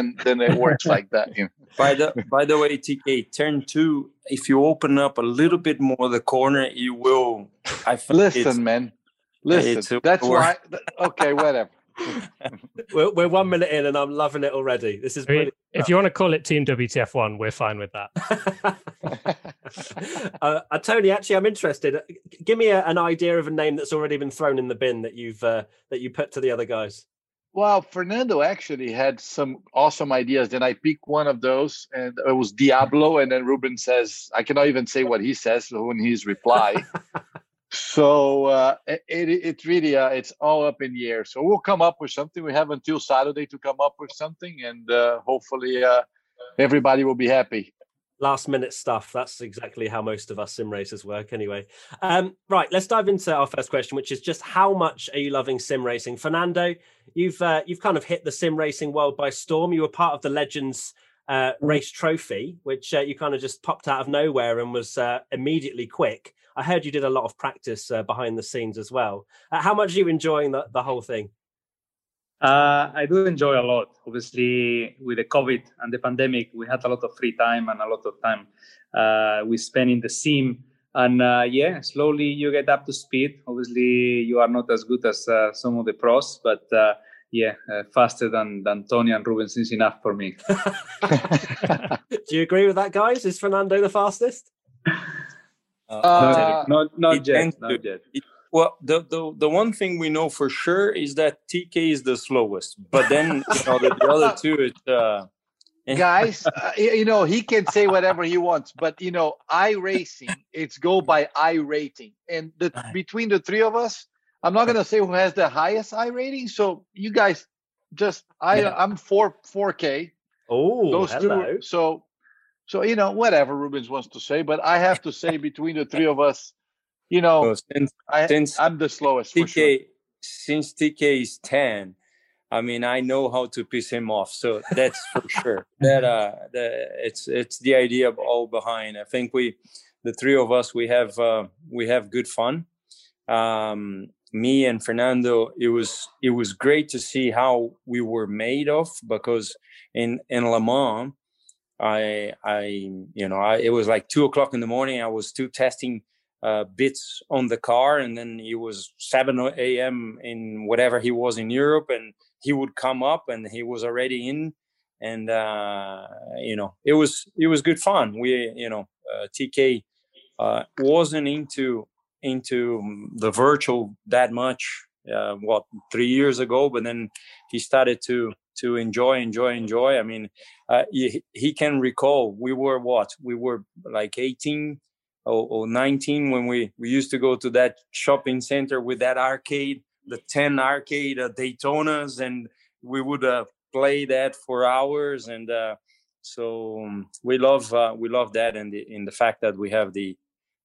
then then it works like that. You know? By the by the way, TK, turn two. If you open up a little bit more the corner, you will. I listen, man. Listen. That's why. Okay, whatever. we're, we're, one minute in, and I'm loving it already. This is. brilliant. if you want to call it Team WTF One, we're fine with that. uh, uh, Tony, actually, I'm interested. Give me a, an idea of a name that's already been thrown in the bin that you've uh, that you put to the other guys. Well, Fernando actually had some awesome ideas. Then I picked one of those, and it was Diablo. And then Ruben says, I cannot even say what he says when he's reply. so uh, it, it really uh, it's all up in the air. So we'll come up with something. We have until Saturday to come up with something, and uh, hopefully uh, everybody will be happy last minute stuff. That's exactly how most of us sim racers work, anyway. Um, right, let's dive into our first question, which is just how much are you loving sim racing, Fernando? You've uh, you've kind of hit the sim racing world by storm. You were part of the Legends uh, mm. race trophy, which uh, you kind of just popped out of nowhere and was uh, immediately quick. I heard you did a lot of practice uh, behind the scenes as well. Uh, how much are you enjoying the, the whole thing? Uh, I do enjoy a lot. Obviously, with the COVID and the pandemic, we had a lot of free time and a lot of time uh, we spent in the sim. And uh, yeah, slowly you get up to speed. Obviously, you are not as good as uh, some of the pros, but uh, yeah, uh, faster than than Tony and Rubens is enough for me. Do you agree with that, guys? Is Fernando the fastest? not, not, not yet. Not yet. It, well, the, the the one thing we know for sure is that TK is the slowest, but then you know the, the other two, it's uh, guys, uh, you know he can say whatever he wants, but you know iRacing, it's go by iRating, and the between the three of us, I'm not gonna say who has the highest iRating. So you guys, just I yeah. I'm four four K. Oh, those hello. two. So so you know whatever Rubens wants to say, but I have to say between the three of us you know, since, I, since I'm the slowest. TK, sure. since TK is ten, I mean, I know how to piss him off. So that's for sure. That uh, the, it's it's the idea of all behind. I think we, the three of us, we have uh, we have good fun. Um, me and Fernando, it was it was great to see how we were made of because in in Le Mans, I I you know I, it was like two o'clock in the morning. I was still testing uh, bits on the car, and then he was 7 a.m. in whatever he was in Europe, and he would come up, and he was already in, and uh, you know, it was it was good fun. We, you know, uh, TK uh, wasn't into into the virtual that much. Uh, what three years ago, but then he started to to enjoy, enjoy, enjoy. I mean, uh, he, he can recall we were what we were like 18 or, or 19 when we, we used to go to that shopping center with that arcade, the 10 arcade uh, Daytonas, and we would uh, play that for hours. And uh, so um, we love uh, we love that, and the in the fact that we have the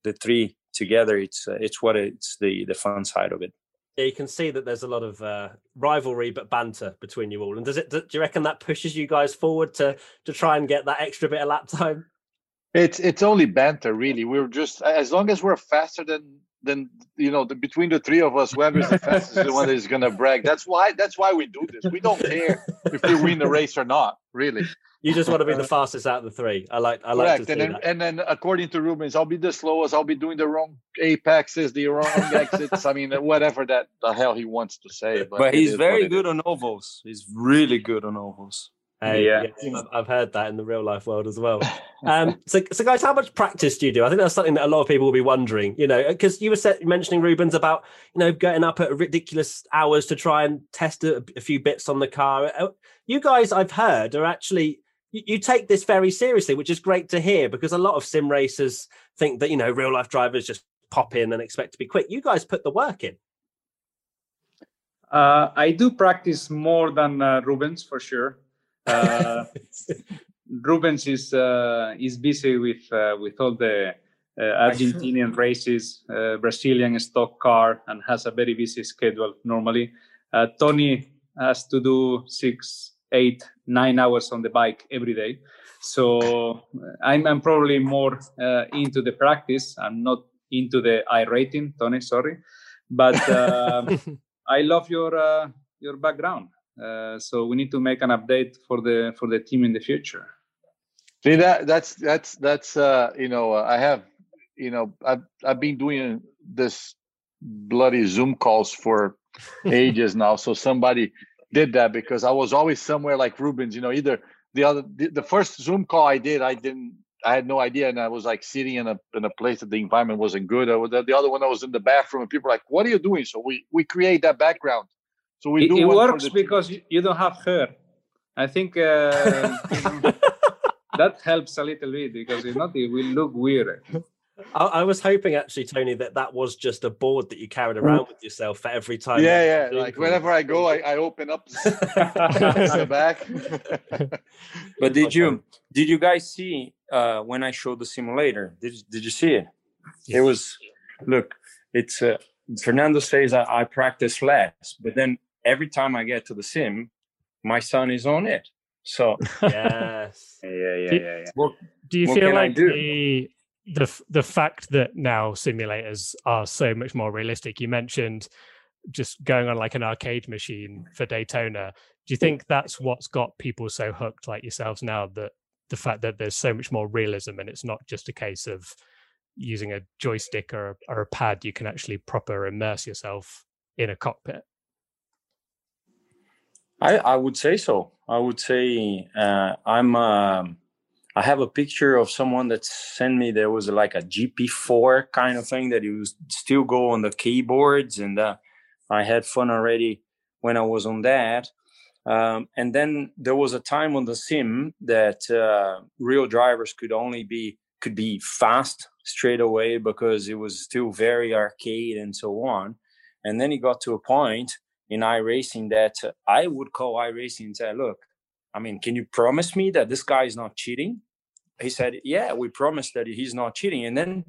the three together, it's uh, it's what it's the the fun side of it. Yeah, you can see that there's a lot of uh, rivalry but banter between you all. And does it? Do you reckon that pushes you guys forward to to try and get that extra bit of lap time? It's it's only banter, really. We're just as long as we're faster than than you know the, between the three of us, whoever is the fastest is the one that is gonna brag. That's why that's why we do this. We don't care if we win the race or not, really. You just want to be the fastest out of the three. I like I like Correct. to and then, that. and then according to Rubens, I'll be the slowest. I'll be doing the wrong apexes, the wrong exits. I mean, whatever that the hell he wants to say. But, but he's very good on ovals. He's really good on ovals. Hey, yeah, yes, I've heard that in the real life world as well. Um, so, so guys, how much practice do you do? I think that's something that a lot of people will be wondering. You know, because you were set, mentioning Rubens about you know getting up at ridiculous hours to try and test a, a few bits on the car. Uh, you guys, I've heard, are actually you, you take this very seriously, which is great to hear because a lot of sim racers think that you know real life drivers just pop in and expect to be quick. You guys put the work in. Uh, I do practice more than uh, Rubens for sure. Uh, Rubens is uh, is busy with uh, with all the uh, Argentinian races, uh, Brazilian stock car, and has a very busy schedule normally. Uh, Tony has to do six, eight, nine hours on the bike every day. So I'm, I'm probably more into the practice. I'm not into the iRating, Tony. Sorry, but I love your your background Uh, so we need to make an update for the for the team in the future. See that that's that's that's uh, you know uh, I have you know I've I've been doing this bloody Zoom calls for ages now. So somebody did that because I was always somewhere like Rubens. You know, either the other the, the first Zoom call I did, I didn't I had no idea, and I was like sitting in a in a place that the environment wasn't good. Or the, the other one I was in the bathroom, and people were like, "What are you doing?" So we we create that background. So we it, do. It works because you, you don't have hair. I think uh, that helps a little bit because if not, it will look weird. I, I was hoping actually, Tony, that that was just a board that you carried around with yourself for every time. yeah, you yeah. Like call. whenever I go, I, I open up the back. But did you did you guys see uh, when I showed the simulator? Did did you see it? It was look. It's uh, Fernando says I, I practice less, but then every time I get to the sim, my son is on it. So yes. Yeah, yeah, Do- yeah, yeah. what Do you What feel like do? the the the fact that now simulators are so much more realistic? You mentioned just going on like an arcade machine for Daytona. Do you think that's what's got people so hooked like yourselves now that the fact that there's so much more realism and it's not just a case of using a joystick or a, or a pad, you can actually proper immerse yourself in a cockpit. I, I would say so. I would say uh, I'm. um I have a picture of someone that sent me. There was like a GP4 kind of thing that you still go on the keyboards, and uh, I had fun already when I was on that. Um, and then there was a time on the sim that uh, real drivers could only be could be fast straight away because it was still very arcade and so on. And then it got to a point in iRacing that I would call iRacing and say, look, I mean, can you promise me that this guy is not cheating? He said, yeah, we promise that he's not cheating. And then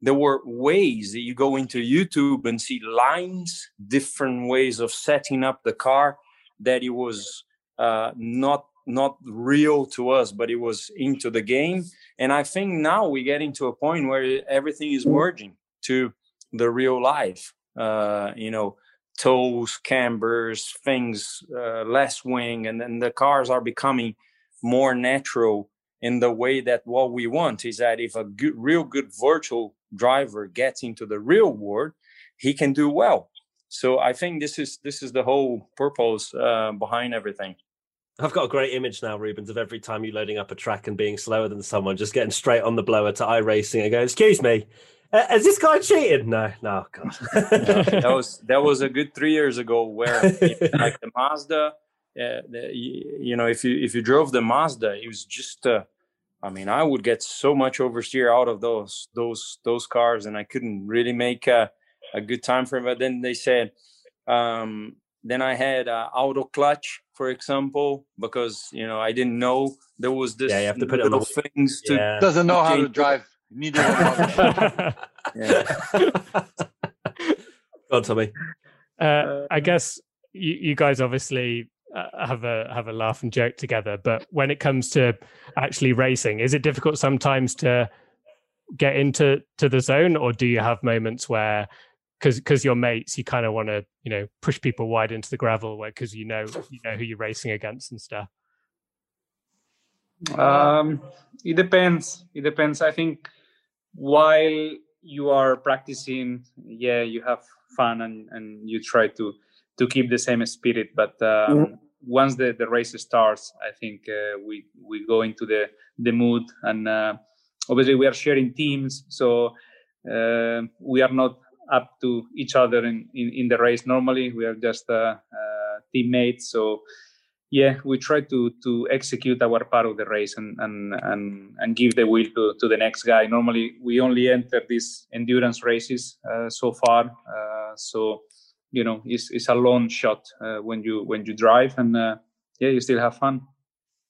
there were ways that you go into YouTube and see lines, different ways of setting up the car that it was uh, not not real to us, but it was into the game. And I think now we're getting to a point where everything is merging to the real life. Uh, you know, toes, cambers, things, uh, less wing, and then the cars are becoming more natural in the way that what we want is that if a good, real good virtual driver gets into the real world, he can do well. So I think this is this is the whole purpose uh, behind everything. I've got a great image now, Rubens, of every time you loading up a track and being slower than someone, just getting straight on the blower to iRacing and going, "Excuse me, is this guy cheating?" No, no, God. that was that was a good three years ago where like the Mazda, uh, the, you, you know, if you if you drove the Mazda, it was just. Uh, I mean, I would get so much oversteer out of those those those cars, and I couldn't really make a, a good time for it. But then they said, um, then I had uh, auto clutch, for example, because you know I didn't know there was this Yeah, you have to put it on the little things to yeah. Doesn't know how to drive. Neither one. yeah. Go on, Tommy. Uh, I guess you, you guys obviously uh, have a have a laugh and joke together, but when it comes to actually racing, is it difficult sometimes to get into to the zone, or do you have moments where because because you're mates, you kind of want to you know push people wide into the gravel, where because you know you know who you're racing against and stuff. Um, it depends. It depends. I think while you are practicing, yeah, you have fun and, and you try to to keep the same spirit. But um, once the, the race starts, I think uh, we we go into the the mood, and uh, obviously we are sharing teams, so uh, we are not up to each other in, in, in the race. Normally, we are just uh, uh, teammates, so yeah, we try to to execute our part of the race and and and, and give the wheel to, to the next guy. Normally, we only enter these endurance races uh, so far, uh, so you know it's, it's a long shot uh, when you when you drive, and uh, yeah, you still have fun.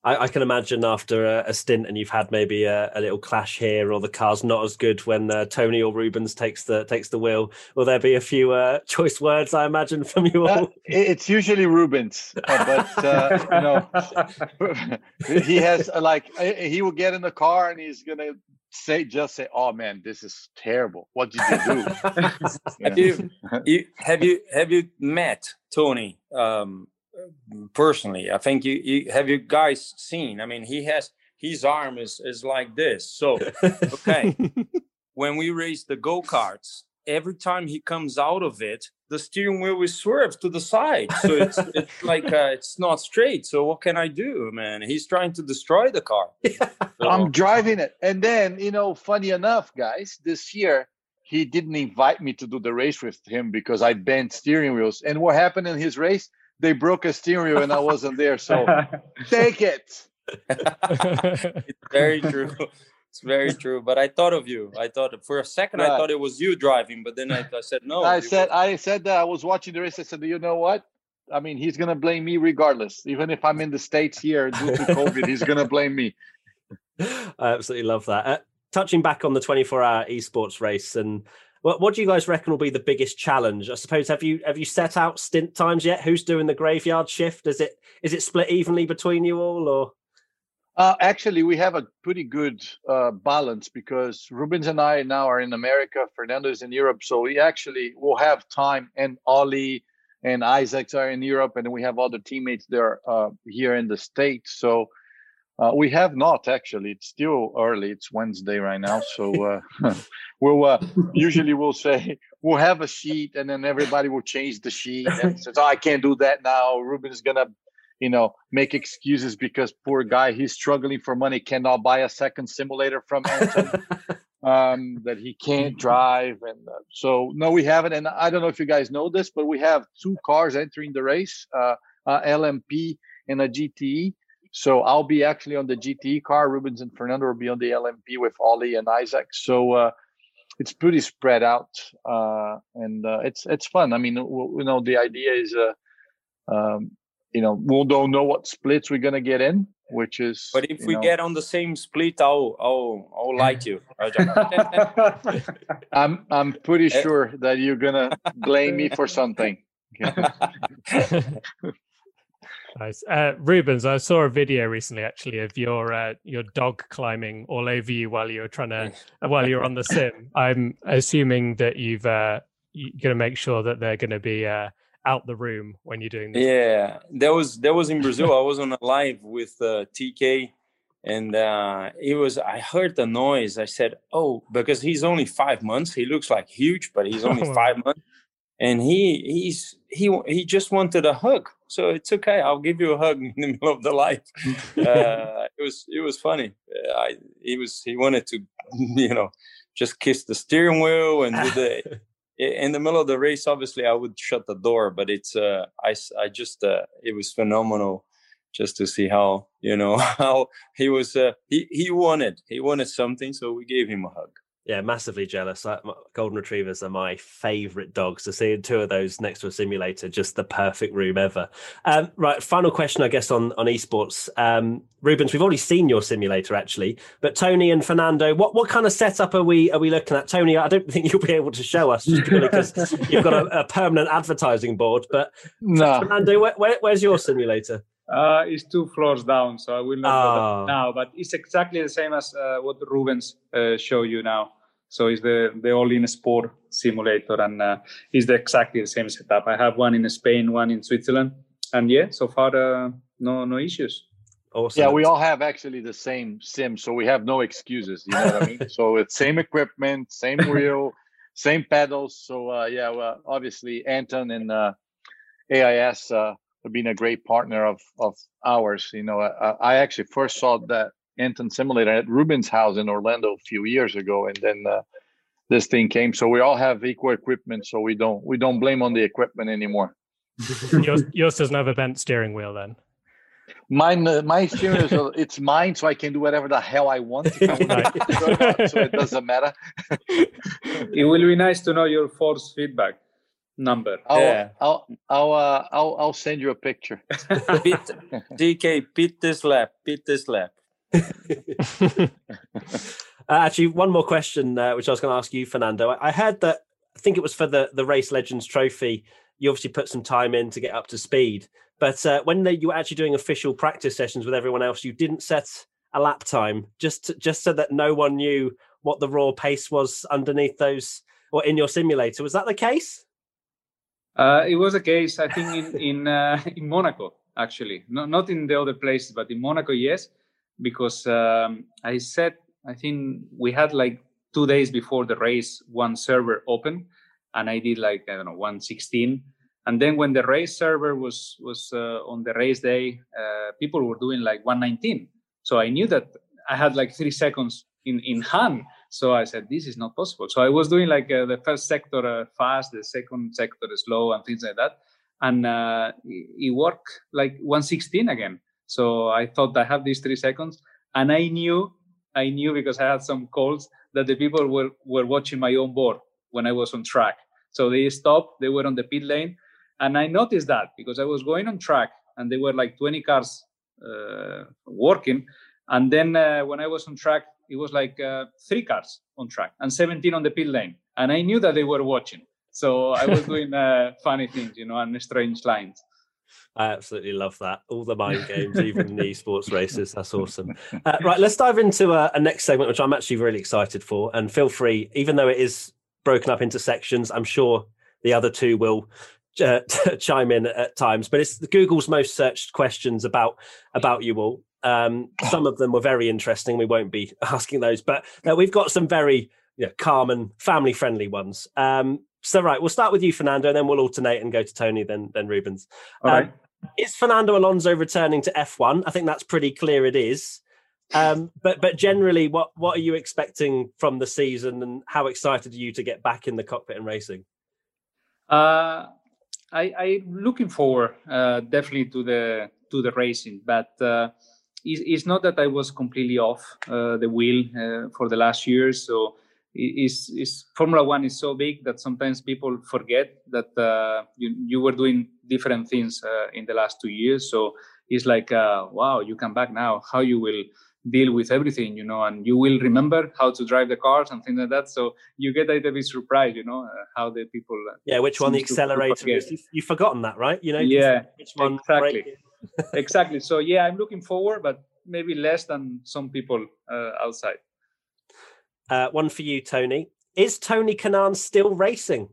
I, I can imagine after a, a stint and you've had maybe a, a little clash here, or the car's not as good when uh, Tony or Rubens takes the takes the wheel. Will there be a few uh, choice words? I imagine from you all. Uh, it's usually Rubens, uh, but uh, you know, he has uh, like he will get in the car and he's gonna say just say, "Oh man, this is terrible. What did you do?" Have you, you have you have you met Tony um, personally. I think you, you have you guys seen. I mean, he has his arm is is like this. So okay, when we race the go karts, every time he comes out of it, the steering wheel is swerved to the side. So it's it's like uh, it's not straight. So what can I do, man? He's trying to destroy the car. So, I'm driving it. And then, you know, funny enough, guys, this year he didn't invite me to do the race with him because I bent steering wheels. And what happened in his race? They broke a steering wheel and I wasn't there. So take it. it's very true. It's very true. But I thought of you. I thought for a second I thought it was you driving, but then I, I said no. I said, was- I said that I was watching the race. I said, Do you know what? I mean, he's gonna blame me regardless. Even if I'm in the states here due to COVID, he's gonna blame me. I absolutely love that. Uh, touching back on the 24 hour esports race and what, what do you guys reckon will be the biggest challenge? I suppose have you have you set out stint times yet? Who's doing the graveyard shift? Is it is it split evenly between you all or Uh, actually, we have a pretty good uh, balance because Rubens and I now are in America. Fernando is in Europe, so we actually will have time. And Ollie and Isaacs are in Europe, and we have other teammates there uh, here in the states. So uh, we have not actually. It's still early. It's Wednesday right now, so uh, we'll uh, usually we'll say we'll have a sheet, and then everybody will change the sheet and says, "Oh, I can't do that now." Ruben's gonna you know, make excuses because poor guy, he's struggling for money, cannot buy a second simulator from Anton, um, that he can't drive. And uh, so, no, we haven't. And I don't know if you guys know this, but we have two cars entering the race, uh, uh, LMP and a GTE. So I'll be actually on the GTE car. Rubens and Fernando will be on the LMP with Ollie and Isaac. So uh, it's pretty spread out, uh, and uh, it's it's fun. I mean, w- you know, the idea is, uh, um, you know, we don't know what splits we're gonna get in, which is. But if we know, get on the same split, I'll I'll I'll like you. I'm I'm pretty Eh. sure that you're gonna blame me for something. Nice. Uh, Rubens, I saw a video recently actually of your uh, your dog climbing all over you while you were trying to while you're on the sim. I'm assuming that you've uh, you're going to make sure that they're going to be uh, out the room when you're doing this. Yeah, that was that was in Brazil. I was on a live with uh, TK, and uh, it was. I heard the noise. I said, "Oh," because he's only five months. He looks like huge, but he's only Oh. five months, and he he's he he just wanted a hug. So it's okay. I'll give you a hug in the middle of the live. Uh, it was it was funny. Uh, I he was he wanted to you know just kiss the steering wheel and do the in the middle of the race obviously i would shut the door but it's uh i i just uh it was phenomenal just to see how you know how he was uh he he wanted he wanted something so we gave him a hug Yeah, massively jealous. I, golden retrievers are my favorite dogs. So seeing two of those next to a simulator, just the perfect room ever. Um, right, final question, I guess, on on esports. Um, Rubens, we've already seen your simulator actually, but Tony and Fernando, what what kind of setup are we are we looking at? Tony, I don't think you'll be able to show us just purely because you've got a, a permanent advertising board. But no, Fernando, where, where, where's your simulator? Uh, it's two floors down, so I will not go Oh. there now. But it's exactly the same as uh, what Rubens uh, show you now. So it's the the all-in sport simulator, and uh, it's the, exactly the same setup. I have one in Spain, one in Switzerland, and yeah, so far uh, no no issues. Awesome. yeah, we all have actually the same sim, so we have no excuses. You know what I mean? So it's same equipment, same wheel, same pedals. So uh, yeah, well, obviously Anton and uh, AIS uh, have been a great partner of of ours. You know, I, I actually first saw that Anton simulator at Ruben's house in Orlando a few years ago, and then uh, this thing came. So we all have equal equipment, so we don't we don't blame on the equipment anymore. yours, yours doesn't have a bent steering wheel then. Mine, uh, my steering is uh, it's mine, so I can do whatever the hell I want. If I want to it so it doesn't matter. It will be nice to know your force feedback number. I'll, Yeah. I'll, I'll, uh, I'll, I'll send you a picture. Pit, TK pit this lap pit this lap Uh, actually, one more question, uh, which I was going to ask you, Fernando. I, I heard that I think it was for the the Race Legends Trophy. You obviously put some time in to get up to speed, but uh, when they, you were actually doing official practice sessions with everyone else, you didn't set a lap time just to, just so that no one knew what the raw pace was underneath those or in your simulator. Was that the case? Uh, it was a case, I think, in in uh, in Monaco actually, not not in the other places, but in Monaco, yes, because um, I said I think we had like two days before the race one server open, and I did like I don't know 116, and then when the race server was was uh, on the race day, uh, people were doing like 119, so I knew that I had like three seconds in in hand so I said, this is not possible. So I was doing like uh, the first sector uh, fast, the second sector slow, and things like that. And uh, it worked like 116 again. So I thought I have these three seconds, and I knew, I knew because I had some calls that the people were were watching my own board when I was on track. So they stopped. They were on the pit lane, and I noticed that because I was going on track, and there were like 20 cars uh, working. And then uh, when I was on track, it was like uh, three cars on track and 17 on the pit lane. And I knew that they were watching. So I was doing uh, funny things, you know, and strange lines. I absolutely love that. All the mind games, even the sports races. That's awesome. Uh, right, let's dive into a, a, next segment, which I'm actually really excited for. And feel free, even though it is broken up into sections, I'm sure the other two will uh, chime in at times. But it's Google's most searched questions about about you all. Um, some of them were very interesting. We won't be asking those, but uh, we've got some very you know, calm and family friendly ones. Um, so, right, we'll start with you, Fernando, and then we'll alternate and go to Tony, then then Rubens. All um, right. Is Fernando Alonso returning to F1? I think that's pretty clear. It is. Um, but but generally, what what are you expecting from the season, and how excited are you to get back in the cockpit and racing? Uh, I, I'm looking forward uh, definitely to the to the racing, but uh, it's not that I was completely off uh, the wheel uh, for the last year, So is is Formula One is so big that sometimes people forget that uh, you you were doing different things uh, in the last two years. So it's like uh, wow, you come back now. How you will deal with everything, you know, and you will remember how to drive the cars and things like that. So you get a little bit surprised, you know, uh, how the people. yeah, which one the accelerator is? You've forgotten that, right? You know. Yeah, which one exactly exactly. So yeah, I'm looking forward, but maybe less than some people uh, outside. Uh, one for you, Tony. Is Tony Kanaan still racing?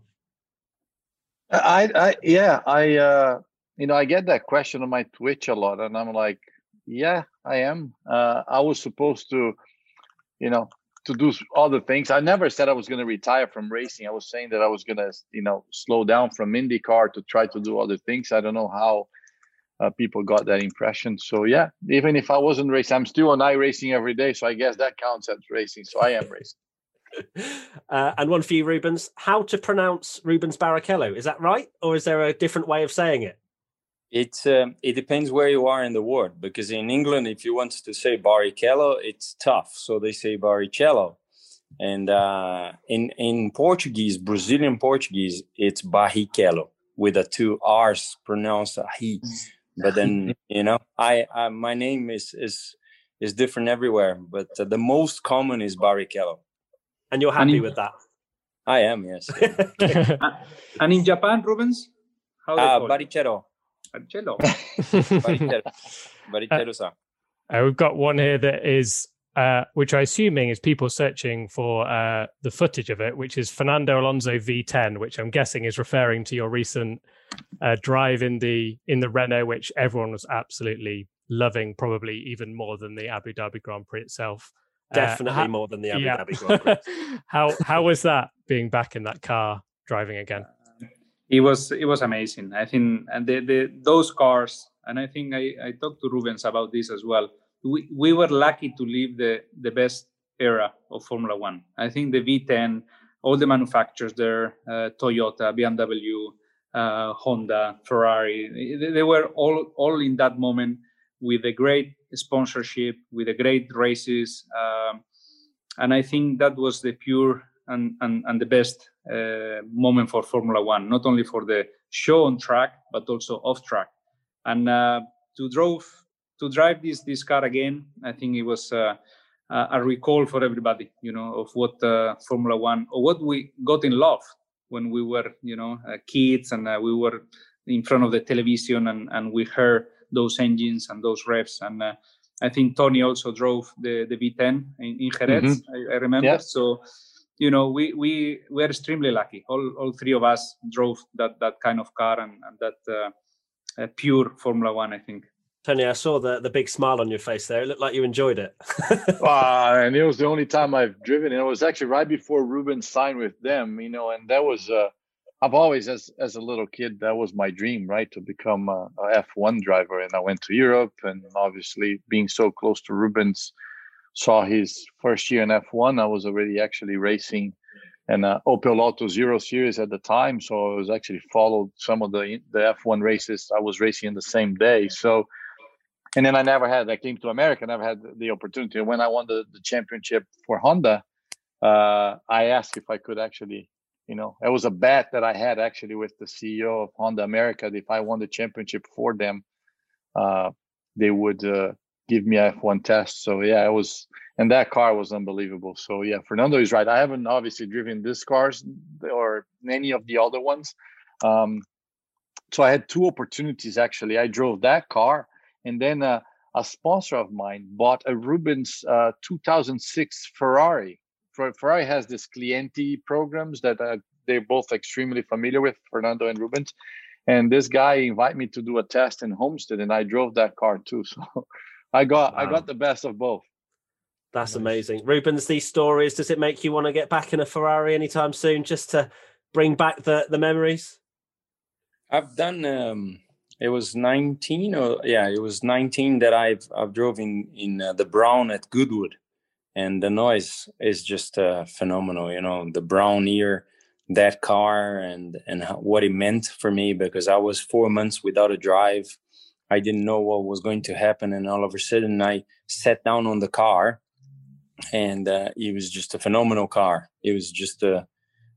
I, I, yeah, I, uh, you know, I get that question on my Twitch a lot, and I'm like, yeah, I am. Uh, I was supposed to, you know, to do other things. I never said I was going to retire from racing. I was saying that I was going to, you know, slow down from IndyCar to try to do other things. I don't know how uh, people got that impression. So yeah, even if I wasn't racing, I'm still on iRacing every day. So I guess that counts as racing. So I am racing. Uh, and one for you, Rubens. How to pronounce Rubens Barrichello? Is that right, or is there a different way of saying it? It's um, it depends where you are in the world. Because in England, if you want to say Barrichello, it's tough, so they say Barrichello. And uh, in in Portuguese, Brazilian Portuguese, it's Barrichello with the two R's pronounced a he. But then you know i uh, my name is is is different everywhere but uh, the most common is barrichello. And you're happy and in, with that? I am yes yeah. and in japan rubens how uh, barrichello. Barrichello. Barrichello. Barrichello uh, we've got one here that is uh, which I'm assuming is people searching for uh, the footage of it, which is Fernando Alonso V10, which I'm guessing is referring to your recent uh, drive in the in the Renault, which everyone was absolutely loving, probably even more than the Abu Dhabi Grand Prix itself. Uh, Definitely how, more than the Abu yeah. Dhabi Grand Prix. how how was that being back in that car driving again? It was it was amazing. I think and the, the those cars, and I think I, I talked to Rubens about this as well we, we were lucky to live the, the best era of Formula One. I think the V10, all the manufacturers there, uh, Toyota, BMW, uh, Honda, Ferrari, they, they, were all, all in that moment with a great sponsorship, with a great races. Um, and I think that was the pure and, and, and the best uh, moment for Formula One, not only for the show on track, but also off track. And uh, to drove to drive this this car again, I think it was uh, a recall for everybody, you know, of what uh, Formula One or what we got in love when we were, you know, uh, kids and uh, we were in front of the television and, and we heard those engines and those revs. And uh, I think Tony also drove the, the V10 in, in Jerez, mm-hmm. I, I, remember. Yeah. So you know, we we we are extremely lucky. All all three of us drove that that kind of car and, and that uh, uh, pure Formula One. I think. Tony, I saw the the big smile on your face there. It looked like you enjoyed it. uh, and it was the only time I've driven. And it was actually right before Ruben signed with them, you know, and that was. Uh, I've always, as as a little kid, that was my dream, right, to become a, a F1 driver. And I went to Europe, and obviously being so close to Rubens, saw his first year in F1. I was already actually racing an uh, Opel Auto Zero Series at the time, so I was actually followed some of the the F1 races. I was racing in the same day, so. And then I never had. I came to America, never had the opportunity. When I won the, the championship for Honda, uh, I asked if I could actually you know it was a bet that i had actually with the ceo of honda america That if i won the championship for them uh, they would uh, give me a f1 test so yeah it was and that car was unbelievable so yeah fernando is right i haven't obviously driven this cars or any of the other ones um, so i had two opportunities actually i drove that car and then uh, a sponsor of mine bought a rubens uh, 2006 ferrari Ferrari has this clienti programs that uh, they're both extremely familiar with, Fernando and Rubens. And this guy invited me to do a test in Homestead, and I drove that car too. So I got wow. I got the best of both. That's nice. amazing, Rubens. These stories. Does it make you want to get back in a Ferrari anytime soon, just to bring back the the memories? I've done. Um, it was nineteen, or yeah, it was nineteen that I've I've drove in in uh, the Brawn at Goodwood and the noise is just uh, phenomenal. You know, the Brawn ear, that car, and and what it meant for me because I was four months without a drive. I didn't know what was going to happen, and all of a sudden I sat down on the car, and uh, it was just a phenomenal car. It was just a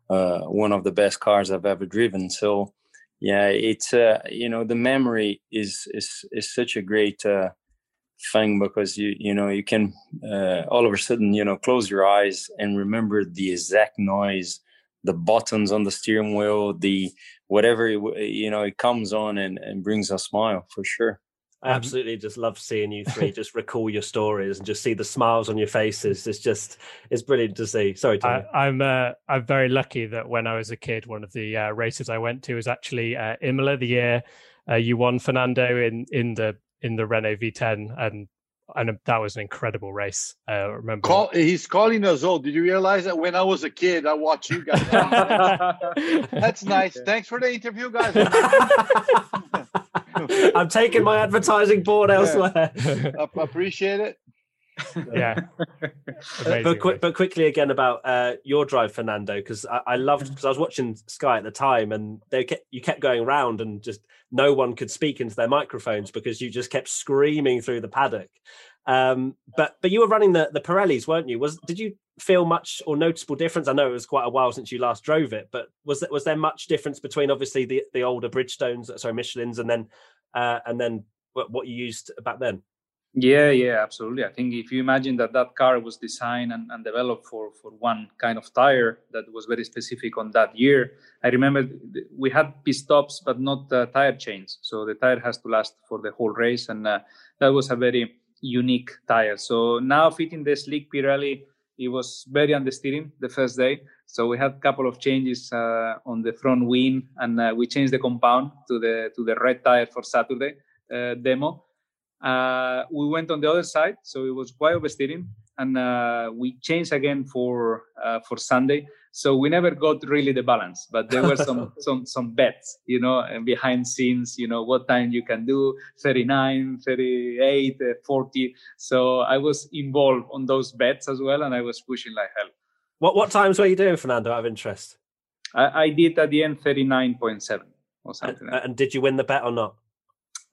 uh, one of the best cars I've ever driven. So yeah, it's uh, you know the memory is is is such a great uh, thing because you you know you can uh, all of a sudden you know close your eyes and remember the exact noise the buttons on the steering wheel the whatever you know it comes on and, and brings a smile for sure I absolutely just love seeing you three just recall your stories and just see the smiles on your faces. It's just it's brilliant to see. Sorry, Tommy. I, am uh, I'm very lucky that when I was a kid, one of the uh, races I went to was actually uh, Imola the year uh, you won Fernando in in the in the Renault V10, and and that was an incredible race. Uh, remember, Call, he's calling us old. Did you realize that when I was a kid, I watched you guys? That's nice. Thanks for the interview, guys. I'm taking my advertising board elsewhere. I appreciate it. yeah. but, quick, but quickly again about uh, your drive, Fernando, because I, I, loved because I was watching Sky at the time, and they kept, you kept going around, and just no one could speak into their microphones because you just kept screaming through the paddock. Um, but but you were running the the Pirellis, weren't you? Was did you feel much or noticeable difference? I know it was quite a while since you last drove it, but was there, was there much difference between obviously the the older Bridgestones, sorry Michelin's, and then uh, and then what, what you used back then? Yeah, yeah, absolutely. I think if you imagine that that car was designed and, and developed for, for one kind of tire that was very specific on that year, I remember we had pit stops, but not uh, tire chains. So the tire has to last for the whole race. And uh, that was a very unique tire. So now fitting the slick Pirelli, it was very understeering the first day. So we had a couple of changes uh, on the front wing and uh, we changed the compound to the, to the red tire for Saturday uh, demo uh, we went on the other side, so it was quite oversteering, and uh, we changed again for uh, for Sunday. So we never got really the balance, but there were some some some bets, you know, and behind scenes, you know, what time you can do 39, 38, uh, 40. So I was involved on those bets as well, and I was pushing like hell. What what times were you doing, Fernando? Out of interest, I, I did at the end 39.7 or something. And, like and did you win the bet or not?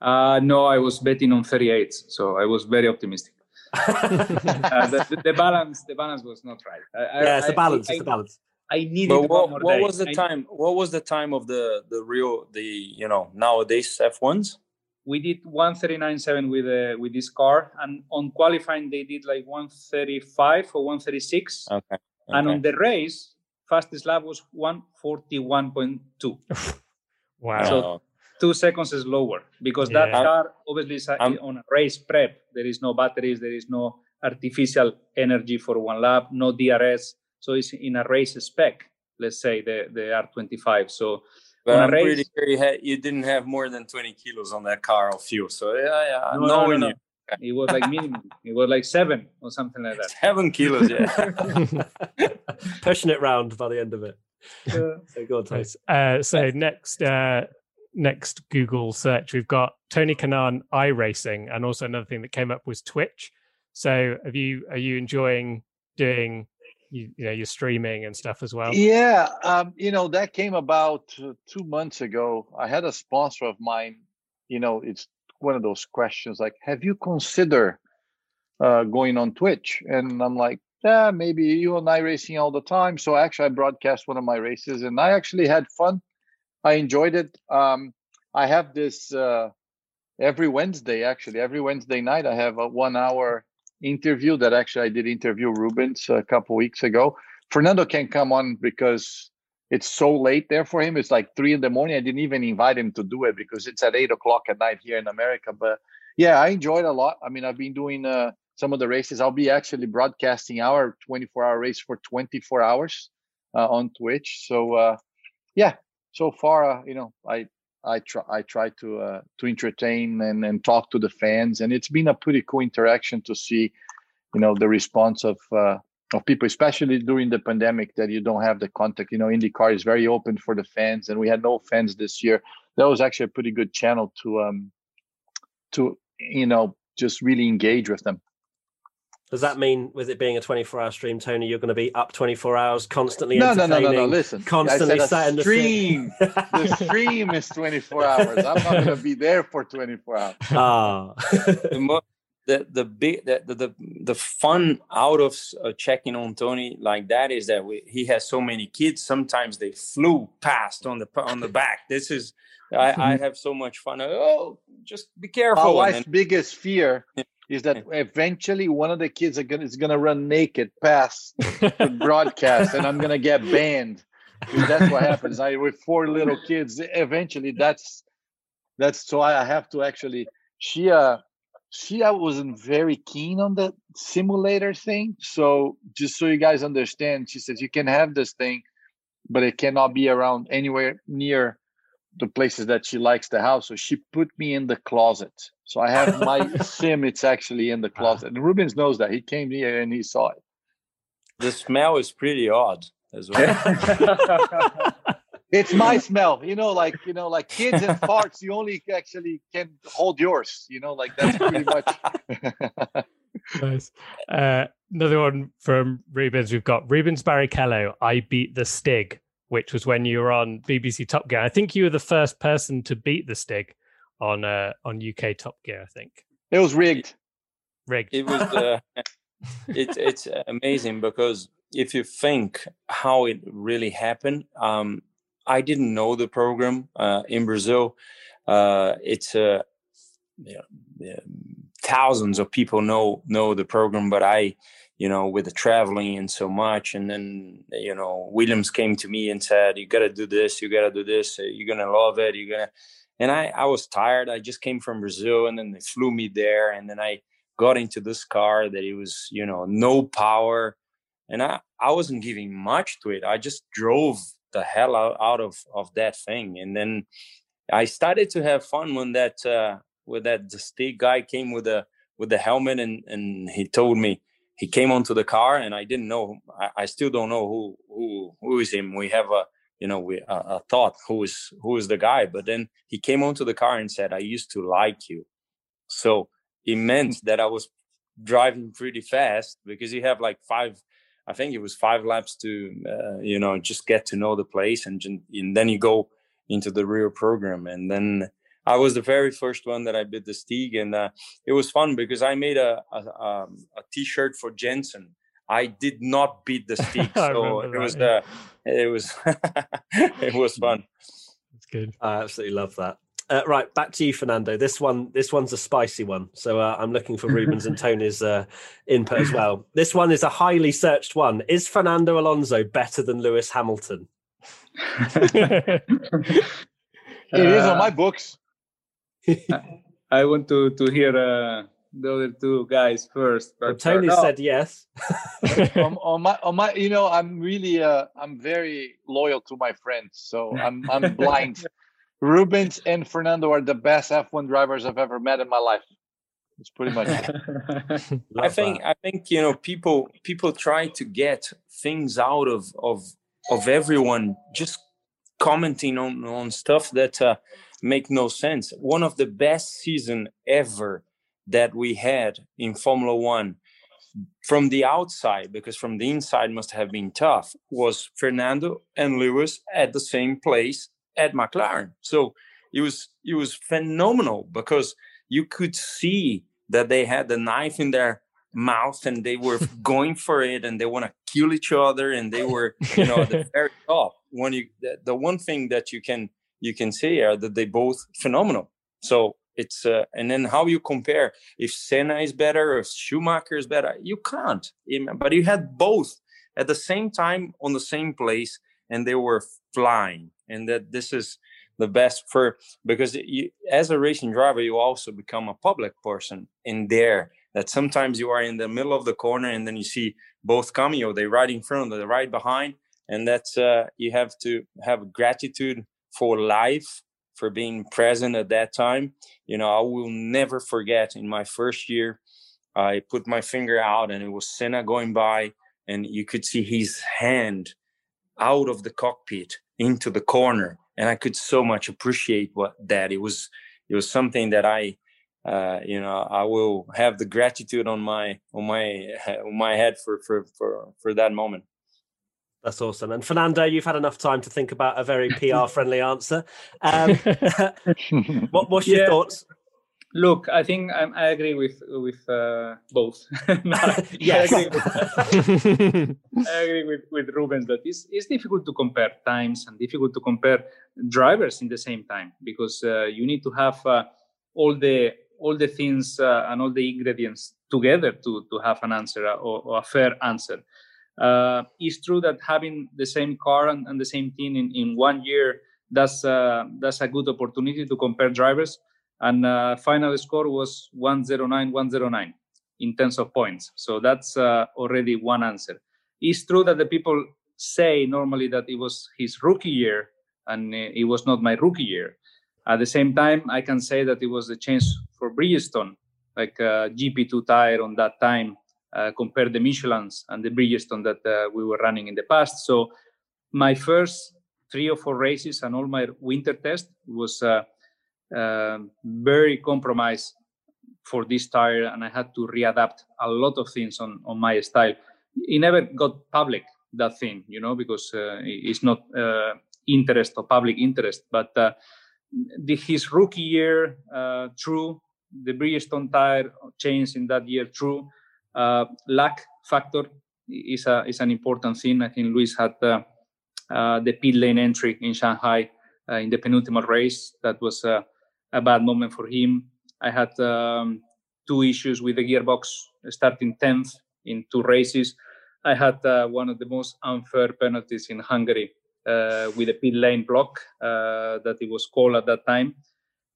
Uh, no, I was betting on 38, so I was very optimistic. uh, the, the, balance, the balance was not right. I, yeah, it's the balance. I, it's the balance. I needed but what, what was the time? What was the time of the the real the you know nowadays F ones? We did 139.7 with uh, with this car, and on qualifying they did like 135 or 136. Okay. okay. And on the race, fastest lap was 141.2. wow. So two seconds is lower because yeah. that car obviously is on a race prep. There is no batteries, there is no artificial energy for one lap, no DRS. So it's in a race spec. Let's say the the R25. So But on a I'm race- pretty sure you, had, you didn't have more than 20 kilos on that car of fuel. So yeah, yeah, No, no, no, no. you, it was like minimum. it was like seven or something like that. seven kilos. Yeah. Pushing it round by the end of it. Uh, So go on, Nice. Uh, so next, uh, next Google search, we've got Tony Kanaan iRacing, and also another thing that came up was Twitch. So, have you are you enjoying doing you, you know streaming and stuff as well? Yeah, um, you know that came about uh, two months ago. I had a sponsor of mine. You know, it's one of those questions like, "Have you considered uh, going on Twitch?" And I'm like, "Yeah, maybe you and I racing all the time." So actually, I broadcast one of my races, and I actually had fun. I enjoyed it. Um, I have this uh, every Wednesday. Actually, every Wednesday night, I have a one-hour interview that actually I did interview Rubens a couple weeks ago. Fernando can't come on because it's so late there for him. It's like three in the morning. I didn't even invite him to do it because it's at eight o'clock at night here in America. But yeah, I enjoyed a lot. I mean, I've been doing uh, some of the races. I'll be actually broadcasting our 24 hour race for 24 hours uh, on Twitch. So uh, yeah, so far, uh, you know, I I try I try to uh, to entertain and, and talk to the fans, and it's been a pretty cool interaction to see, you know, the response of uh, of people, especially during the pandemic, that you don't have the contact. You know, IndyCar is very open for the fans, and we had no fans this year. That was actually a pretty good channel to um to you know just really engage with them. Does that mean, with it being a 24 hour stream, Tony, you're going to be up 24 hours constantly No, no, no, no, no. Listen, constantly I said sat a in the stream. the stream is 24 hours. I'm not going to be there for 24 hours. ah. the, mo- the the big the, the the the fun out of uh, checking on Tony like that is that we, he has so many kids. Sometimes they flew past on the on the back. This is I, I have so much fun. Oh, just be careful. My wife's then- biggest fear is that eventually one of the kids are gonna, is going to run naked past the broadcast and I'm going to get banned. That's what happens. I with four little kids. Eventually, that's that's so I have to actually. She uh she uh, wasn't very keen on the simulator thing. So just so you guys understand, she says you can have this thing, but it cannot be around anywhere near the places that she likes the house. So she put me in the closet. So I have my sim. It's actually in the closet, and Rubens knows that. He came here and he saw it. the smell is pretty odd as well. It's my smell, you know, like you know, like kids and farts. You only actually can hold yours, you know, like that's pretty much. nice. Uh, another one from Rubens. We've got Rubens Barrichello. I beat the Stig, which was when you were on BBC Top Gear. I think you were the first person to beat the Stig on uh, on UK Top Gear. I think it was rigged. rigged. it was uh, it's it's amazing because if you think how it really happened um i didn't know the program uh in brazil uh it's uh yeah, yeah, thousands of people know know the program but i you know with the traveling and so much and then you know williams came to me and said you got to do this you got to do this uh, you're gonna love it you're gonna and i i was tired i just came from brazil and then they flew me there and then i got into this car that it was you know no power and i i wasn't giving much to it i just drove the hell out, out of of that thing and then i started to have fun when that uh with that the state guy came with a with the helmet and and he told me he came onto the car and i didn't know i, I still don't know who who who is him. We have a you know we a, a thought who is who is the guy? But then he came onto the car and said i used to like you. So it meant that I was driving pretty fast because you have like five, I think it was five laps to, uh, you know, just get to know the place and, and then you go into the real program. And then I was the very first one that I bid the Stig and uh, it was fun because I made a, a, um, a t-shirt for Jenson. I did not beat the Stig, so remember it was, that, uh, it was, it was fun. That's good. I absolutely love that. Uh, right, back to you, Fernando. This one, this one's a spicy one. So uh, I'm looking for Rubens and Tony's uh, input as well. This one is a highly searched one. Is Fernando Alonso better than Lewis Hamilton? It is on my books. I want to to hear uh, the other two guys first. But well, Tony no. said yes. on, on, my, on my, you know, I'm really, uh, I'm very loyal to my friends, so I'm, I'm blind. Rubens and Fernando are the best F1 drivers I've ever met in my life. It's pretty much. I think, that. I think you know, people, people try to get things out of of of everyone just commenting on on stuff that uh, make no sense. One of the best season ever that we had in Formula One from the outside, because from the inside must have been tough, was Fernando and Lewis at the same place at McLaren. So it was it was phenomenal because you could see that they had the knife in their mouth and they were going for it and they want to kill each other and they were you know at the very top when you the, one thing that you can you can say are that they both phenomenal. So it's uh, and then how you compare if Senna is better or if Schumacher is better you can't. But you had both at the same time on the same place and they were flying and that this is the best for because you, as a racing driver you also become a public person in there that sometimes you are in the middle of the corner and then you see both coming or they ride in front or they ride behind and that's uh, you have to have gratitude for life for being present at that time. You know i will never forget in my first year i put my finger out and it was senna going by and you could see his hand out of the cockpit into the corner. And i could so much appreciate what that. It was it was something that i uh, you know i will have the gratitude on my on my on my head for for for for that moment that's awesome. And Fernando, you've had enough time to think about a very PR friendly answer. Um, what, what's your yeah. thoughts? Look, I think I, I agree with with uh, both. yes, I agree, with, I agree with, with Rubens that it's, it's difficult to compare times and difficult to compare drivers in the same time because uh, you need to have uh, all the all the things uh, and all the ingredients together to to have an answer uh, or, or a fair answer. Uh, it's true that having the same car and, and the same team in, in one year that's uh, that's a good opportunity to compare drivers. And uh, final score was 109 109 in terms of points. So that's uh, already one answer. It's true that the people say normally that it was his rookie year and uh, it was not my rookie year. At the same time, I can say that it was a chance for Bridgestone, like a GP2 tire on that time, uh, compared the Michelin's and the Bridgestone that uh, we were running in the past. So my first three or four races and all my winter test was uh, very compromised for this tire, and I had to readapt a lot of things on on my style. It never got public that thing, you know, because uh, it's not uh, interest or public interest. But uh, the, his rookie year, true. The Bridgestone tire changed in that year, true. Uh, luck factor is a is an important thing. I think Lewis had the pit lane entry in Shanghai in the penultimate race. That was a bad moment for him. I had um, two issues with the gearbox starting 10th in two races. I had uh, one of the most unfair penalties in Hungary uh, with a pit lane block uh, that it was called at that time.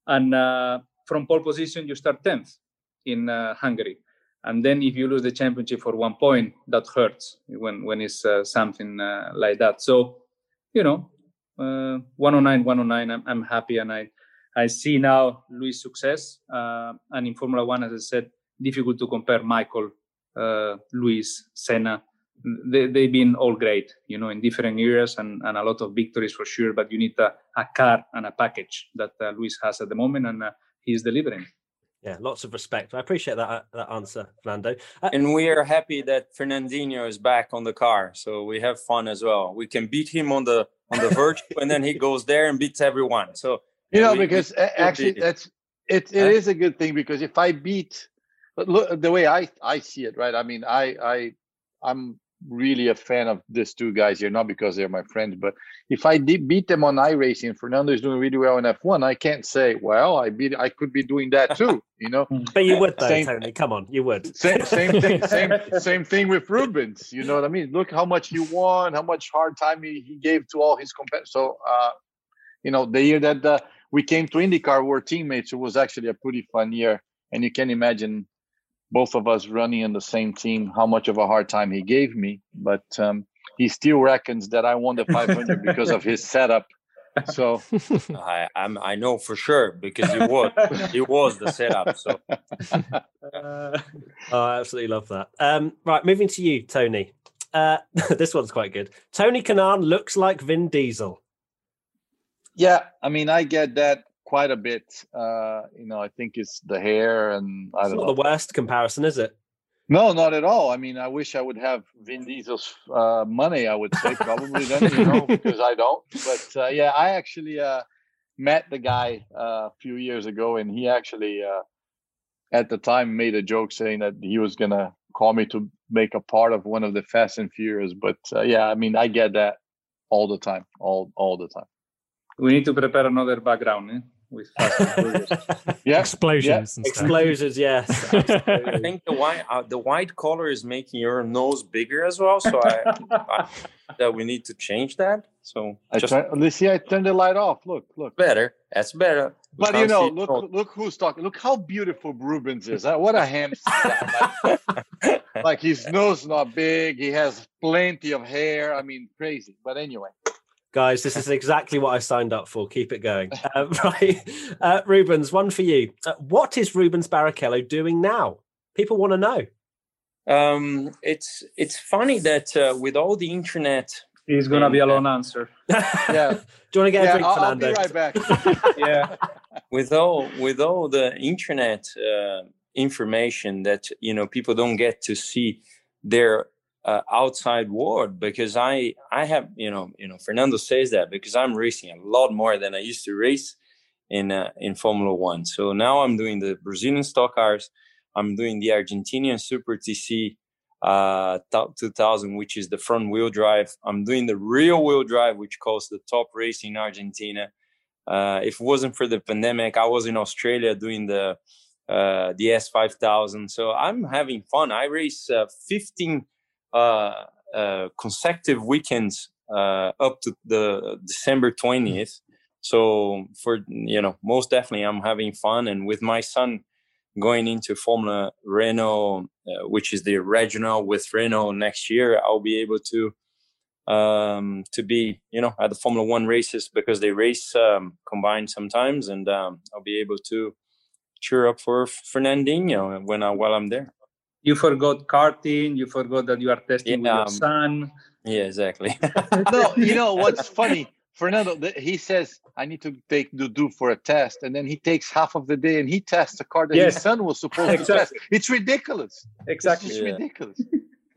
And uh, from pole position, you start 10th in uh, Hungary. And then if you lose the championship for one point, that hurts when, when it's uh, something like that. So, you know, 109, 109, I'm, I'm happy and I, I see now Lewis' success, uh, and in Formula One, as I said, difficult to compare Michael, uh, Lewis, Senna. They, have been all great, you know, in different areas and, and a lot of victories for sure. But you need a, a car and a package that uh, Lewis has at the moment, and uh, he's delivering. Yeah, lots of respect. I appreciate that uh, that answer, Fernando. Uh, and we are happy that Fernandinho is back on the car, so we have fun as well. We can beat him on the on the virtual, and then he goes there and beats everyone. So you know, we, because we actually that's it. It is a good thing because if I beat, look the way I I see it, right? I mean, I I I'm really a fan of these two guys here, not because they're my friends, but if I did beat them on iRacing, Fernando is doing really well in F1. I can't say, well, I beat, I could be doing that too, you know. but you would, though, same, Tony. Come on, you would. Same, same thing, same, same thing with Rubens. You know what I mean? Look how much he won, how much hard time he, he gave to all his competitors. So, uh, you know, the year that the we came to IndyCar, we were teammates. It was actually a pretty fun year, and you can imagine both of us running in the same team, how much of a hard time he gave me. But um, he still reckons that I won the 500 because of his setup. So I I'm, I know for sure because it was it was the setup. So Uh, oh, I absolutely love that. Um, right, moving to you, Tony. Uh, this one's quite good. Tony Kanaan looks like Vin Diesel. yeah, I mean, I get that quite a bit. Uh, you know, I think it's the hair and I It's don't not know. the worst comparison, is it? No, not at all. I mean, I wish I would have Vin Diesel's uh, money. I would say probably then, you know, because I don't. But uh, yeah, I actually uh, met the guy uh, a few years ago, and he actually, uh, at the time, made a joke saying that he was gonna call me to make a part of one of the Fast and Furious. But uh, yeah, I mean, I get that all the time, all all the time. We need to prepare another background eh? With Fast and Yeah, Explosions and stuff. Explosions, yes. I think the white uh, the white color is making your nose bigger as well. So I, I that we need to change that. So I just turn, let's see. I turned the light off. Look, look. better. That's better. We But you know, look, all. look who's talking. Look how beautiful Rubens is. What a handsome guy. Like, like his nose not big. He has plenty of hair. I mean, crazy. But anyway, Guys, this is exactly what I signed up for. Keep it going. Uh, right. Uh, Rubens, one for you. Uh, what is Rubens Barrichello doing now? People want to know. Um, it's it's funny that uh, with all the internet, It's gonna be a long answer. yeah, Do you want to get a yeah. drink, I'll, I'll be right back. Yeah. with all with all the internet uh, information that you know people don't get to see their uh, outside world because I I have you know you know Fernando says that because I'm racing a lot more than I used to race in uh, in Formula One. So now I'm doing the Brazilian stock cars. I'm doing the Argentinian Super TC uh, top 2000, which is the front wheel drive. I'm doing the rear wheel drive, which calls the top race in Argentina. Uh, if it wasn't for the pandemic, I was in Australia doing the uh, the S5000. So I'm having fun. I race uh, 15 uh, uh, consecutive weekends uh, up to the December 20th. So for you know, most definitely, I'm having fun, and with my son going into Formula Renault, uh, which is the regional with Renault next year, I'll be able to um, to be, you know, at the Formula One races because they race um, combined sometimes, and um, I'll be able to cheer up for Fernandinho when I, while I'm there. You forgot karting. You forgot that you are testing Yeah, with your um, son. Yeah, exactly. no, you know what's funny? Fernando, he says I need to take Dudu for a test, and then he takes half of the day and he tests a car that Yes. his son was supposed to test. It's ridiculous. Exactly. It's Yeah. ridiculous.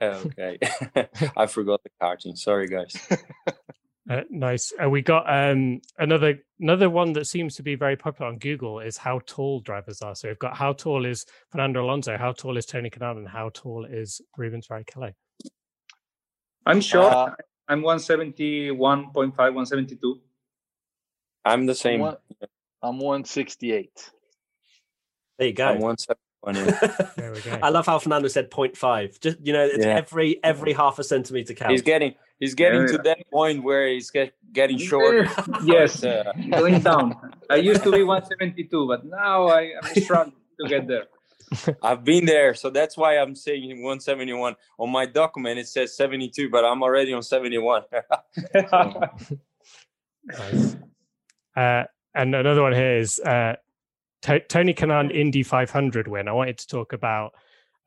okay, I forgot the karting. Sorry, guys. Uh, nice. Uh, we got um, another another one that seems to be very popular on Google is how tall drivers are. So we've got how tall is Fernando Alonso, how tall is Tony Kanaan, and how tall is Rubens Barrichello. I'm short. Uh, I'm 171.5, 172. I'm the same. I'm 168. There you go. I'm one seventy one. yeah. There we go. I love how Fernando said 0.5. Just you know, it's Yeah. every every half a centimeter counts. He's getting he's getting Yeah. to that point where he's get, getting shorter. yes, uh, going down. I used to be 172, but now I am struggling to get there. I've been there, so that's why I'm saying 171. On my document, it says 72, but I'm already on 71. Nice. Uh, and another one here is uh, To- Tony Kanaan Indy 500 win. I wanted to talk about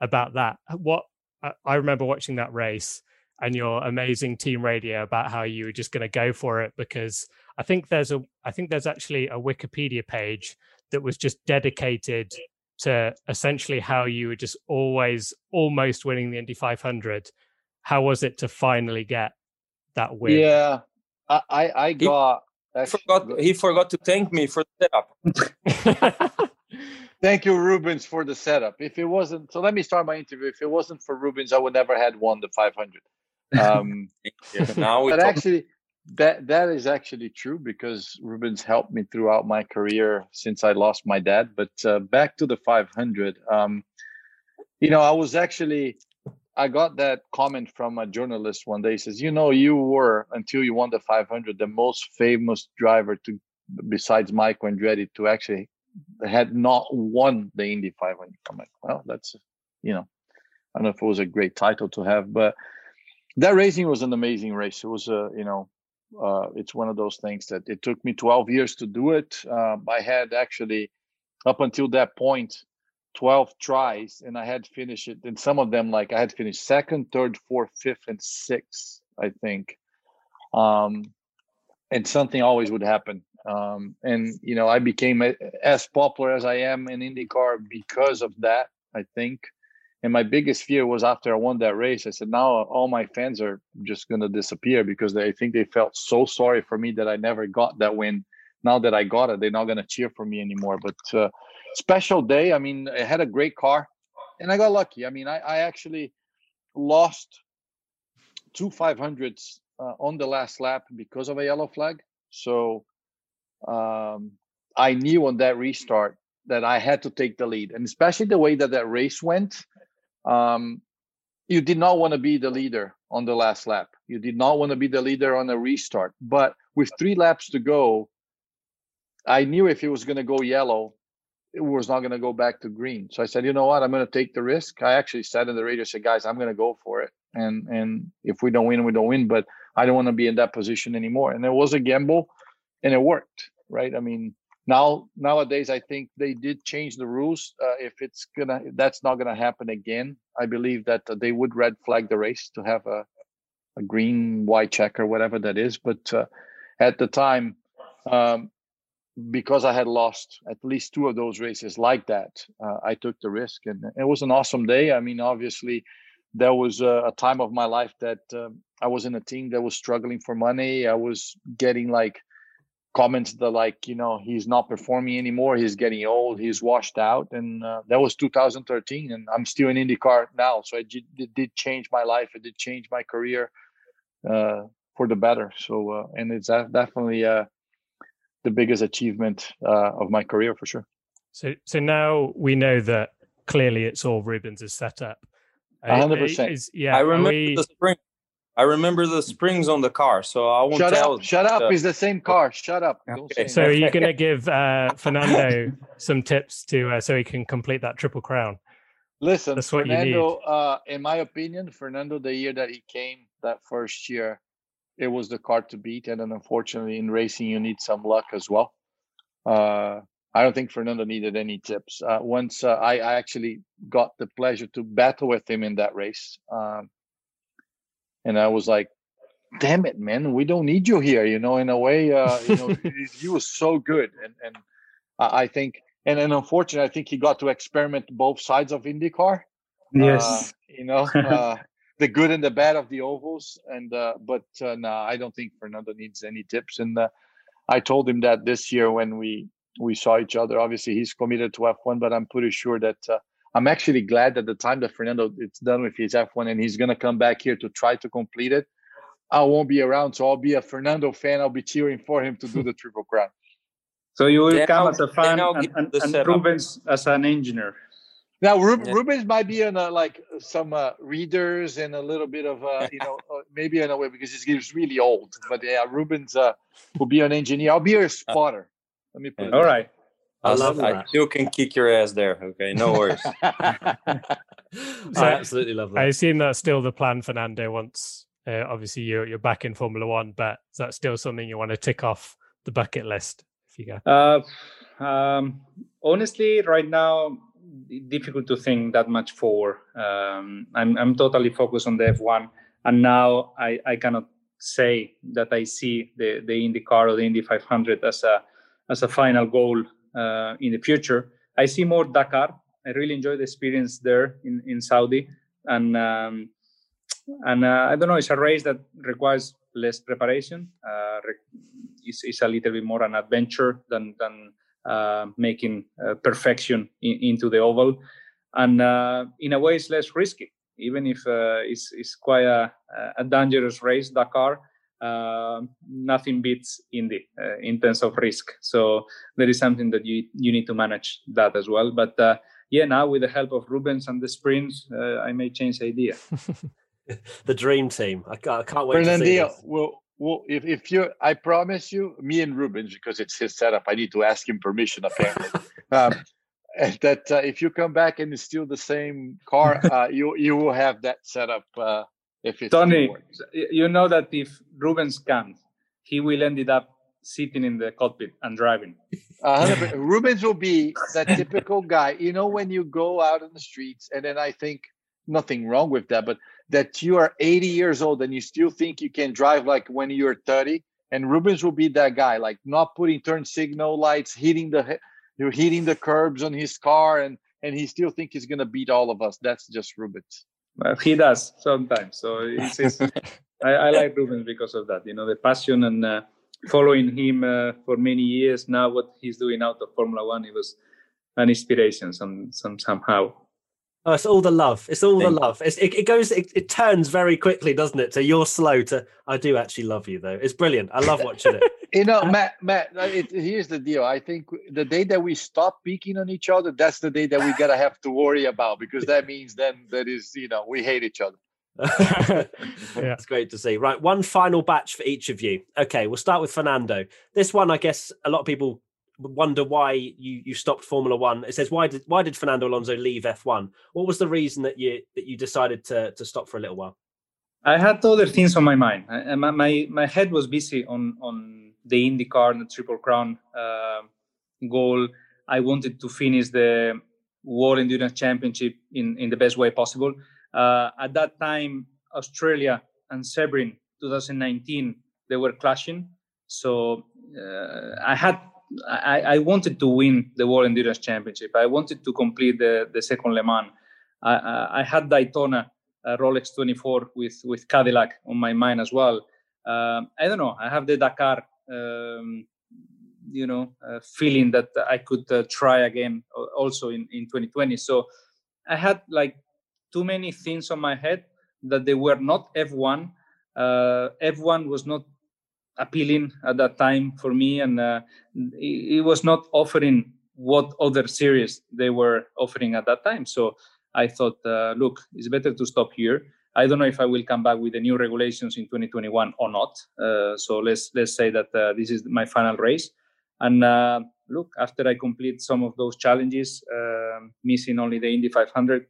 about that. Uh, what I, I remember watching that race and your amazing team radio about how you were just going to go for it because I think there's a I think there's actually a Wikipedia page that was just dedicated to essentially how you were just always almost winning the Indy 500. How was it to finally get that win? Yeah, I I, I got. He, actually- forgot, he forgot to thank me for the setup. Thank you, Rubens, for the setup. If it wasn't, so let me start my interview. If it wasn't for Rubens, I would never had won the 500. Um, now but talk, actually, that that is actually true because Rubens helped me throughout my career since I lost my dad. But uh, back to the 500, um, you know, I was actually I got that comment from a journalist one day. He says, "You know, you were until you won the 500 the most famous driver to besides Mike Andretti to actually had not won the Indy 500." I'm like, well, that's you know, I don't know if it was a great title to have, but that racing was an amazing race. It was a, you know, uh, it's one of those things that it took me 12 years to do it. Um, I had actually, up until that point, 12 tries, and I had finished it. And some of them, like I had finished second, third, fourth, fifth, and sixth, I think. Um, and something always would happen. Um, and you know, I became a, as popular as I am in IndyCar because of that. I think. And my biggest fear was after I won that race, I said, now all my fans are just going to disappear because they think they felt so sorry for me that I never got that win. Now that I got it, they're not going to cheer for me anymore. But uh, special day. I mean, I had a great car and I got lucky. I mean, I, I actually lost two 500s uh, on the last lap because of a yellow flag. So um, I knew on that restart that I had to take the lead, and especially the way that that race went. Um, you did not want to be the leader on the last lap. You did not want to be the leader on a restart. But with three laps to go, I knew if it was going to go yellow, it was not going to go back to green. So I said, you know what? I'm going to take the risk. I actually said in the radio, said, guys, I'm going to go for it. And and if we don't win, we don't win. But I don't want to be in that position anymore. And it was a gamble, and it worked, right? I mean, now nowadays I think they did change the rules. Uh, if it's gonna, that's not gonna happen again. I believe that uh, they would red flag the race to have a a green white check or whatever that is. But uh, at the time, um, because I had lost at least two of those races like that, uh, I took the risk, and it was an awesome day. I mean, obviously, there was a, a time of my life that um, I was in a team that was struggling for money. I was getting like comments that like you know he's not performing anymore. He's getting old. He's washed out, and uh, that was 2013, and I'm still in IndyCar now. So it, it did change my life. It did change my career uh, for the better. So uh, and it's definitely uh, the biggest achievement uh, of my career for sure. So so now we know that clearly it's all Rubens' setup. hundred percent. Yeah, I remember we... the spring. I remember the springs on the car, so I won't shut tell. Up, shut up! It's the same car. Shut up! Okay. So are you going to give uh, Fernando some tips to uh, so he can complete that triple crown? Listen, That's what Fernando. you need. Uh, in my opinion, Fernando, the year that he came, that first year, it was the car to beat, and then unfortunately, in racing, you need some luck as well. Uh, I don't think Fernando needed any tips. Uh, once uh, I, I, actually got the pleasure to battle with him in that race, um, and I was like, "Damn it, man, we don't need you here." You know, in a way, uh, you know, he was so good, and and I think, and then unfortunately, I think he got to experiment both sides of IndyCar. Yes, uh, you know, uh, the good and the bad of the ovals, and uh, but uh, no, I don't think Fernando needs any tips, and uh, I told him that this year when we we saw each other. Obviously, he's committed to F1, but I'm pretty sure that uh, I'm actually glad that the time that Fernando it's done with his F1 and he's gonna come back here to try to complete it. I won't be around, so I'll be a Fernando fan. I'll be cheering for him to do the triple crown. So you will Then come I'll- as a fan and, and, and setup. Rubens as an engineer. Now, Rub- Yeah. Rubens might be in a, like some uh, readers and a little bit of uh, you know uh, maybe in a way because he's, he's really old. But yeah, Rubens uh, will be an engineer. I'll be a spotter. Let me put it. All right. I I'll- love I that. still can kick your ass there. Okay, no worries. I absolutely love that. I assume that's still the plan, Fernando. Once uh, obviously you're you're back in Formula One, but is that still something you want to tick off the bucket list? If you go, Uh, um, honestly, right now, difficult to think that much forward. Um, I'm I'm totally focused on the F1, and now I, I cannot say that I see the the IndyCar or the Indy 500 as a as a final goal uh, in the future. I see more Dakar. I really enjoy the experience there in in Saudi, and um, and uh, I don't know. It's a race that requires less preparation. Uh, it's, it's a little bit more an adventure than than making uh, perfection in, into the oval, and uh, in a way, it's less risky. Even if uh, it's it's quite a, a dangerous race, Dakar. Uh, nothing beats Indy uh, in terms of risk. So there is something that you you need to manage that as well. But uh, yeah, now with the help of Rubens and the sprints, uh, I may change the idea. the dream team. I can't, I can't wait to see Fernandinho, this. well, well, if, if you, I promise you, me and Rubens, because it's his setup, I need to ask him permission apparently. um, that uh, if you come back and it's still the same car, uh, you you will have that setup. Uh, if it's Tony, you know that if Rubens comes, he will ended up sitting in the cockpit and driving. Uh, Rubens will be that typical guy. You know, when you go out in the streets, and then I think nothing wrong with that, but that you are 80 years old and you still think you can drive like when you're 30. And Rubens will be that guy, like not putting turn signal lights, hitting the you're hitting the curbs on his car, and and he still think he's gonna beat all of us. That's just Rubens. Well, he does sometimes. So it's, it's I, I, like Rubens because of that. You know, the passion and uh, following him uh, for many years now. What he's doing out of Formula One, it was an inspiration some, some somehow. Oh, it's all the love. It's all the love. It's, it, it goes. It, it turns very quickly, doesn't it? So you're slow to. I do actually love you, though. It's brilliant. I love watching it. you know, Matt. Matt. Uh, it, here's the deal. I think the day that we stop peeking on each other, that's the day that we gotta have to worry about because that means then that is you know we hate each other. yeah. It's great to see. Right, one final batch for each of you. Okay, we'll start with Fernando. This one, I guess, a lot of people wonder why you you stopped Formula One. It says why did why did Fernando Alonso leave F1? What was the reason that you that you decided to to stop for a little while? I had other things on my mind. I, my, my my head was busy on on the IndyCar and the Triple Crown uh, goal. I wanted to finish the World Endurance Championship in in the best way possible. Uh, at that time, Australia and Sebring 2019 they were clashing. So uh, I had I, I, wanted to win the World Endurance Championship. I wanted to complete the, the second Le Mans. I, I had Daytona uh, Rolex 24 with, with Cadillac on my mind as well. Um, I don't know. I have the Dakar, um, you know, uh, feeling that I could uh, try again also in, in 2020. So I had like too many things on my head that they were not F1. Uh, F1 was not appealing at that time for me, and uh, it, was not offering what other series they were offering at that time. So I thought, uh, look, it's better to stop here. I don't know if I will come back with the new regulations in 2021 or not. Uh, so let's let's say that uh, this is my final race. And uh, look, after I complete some of those challenges, um, missing only the Indy 500,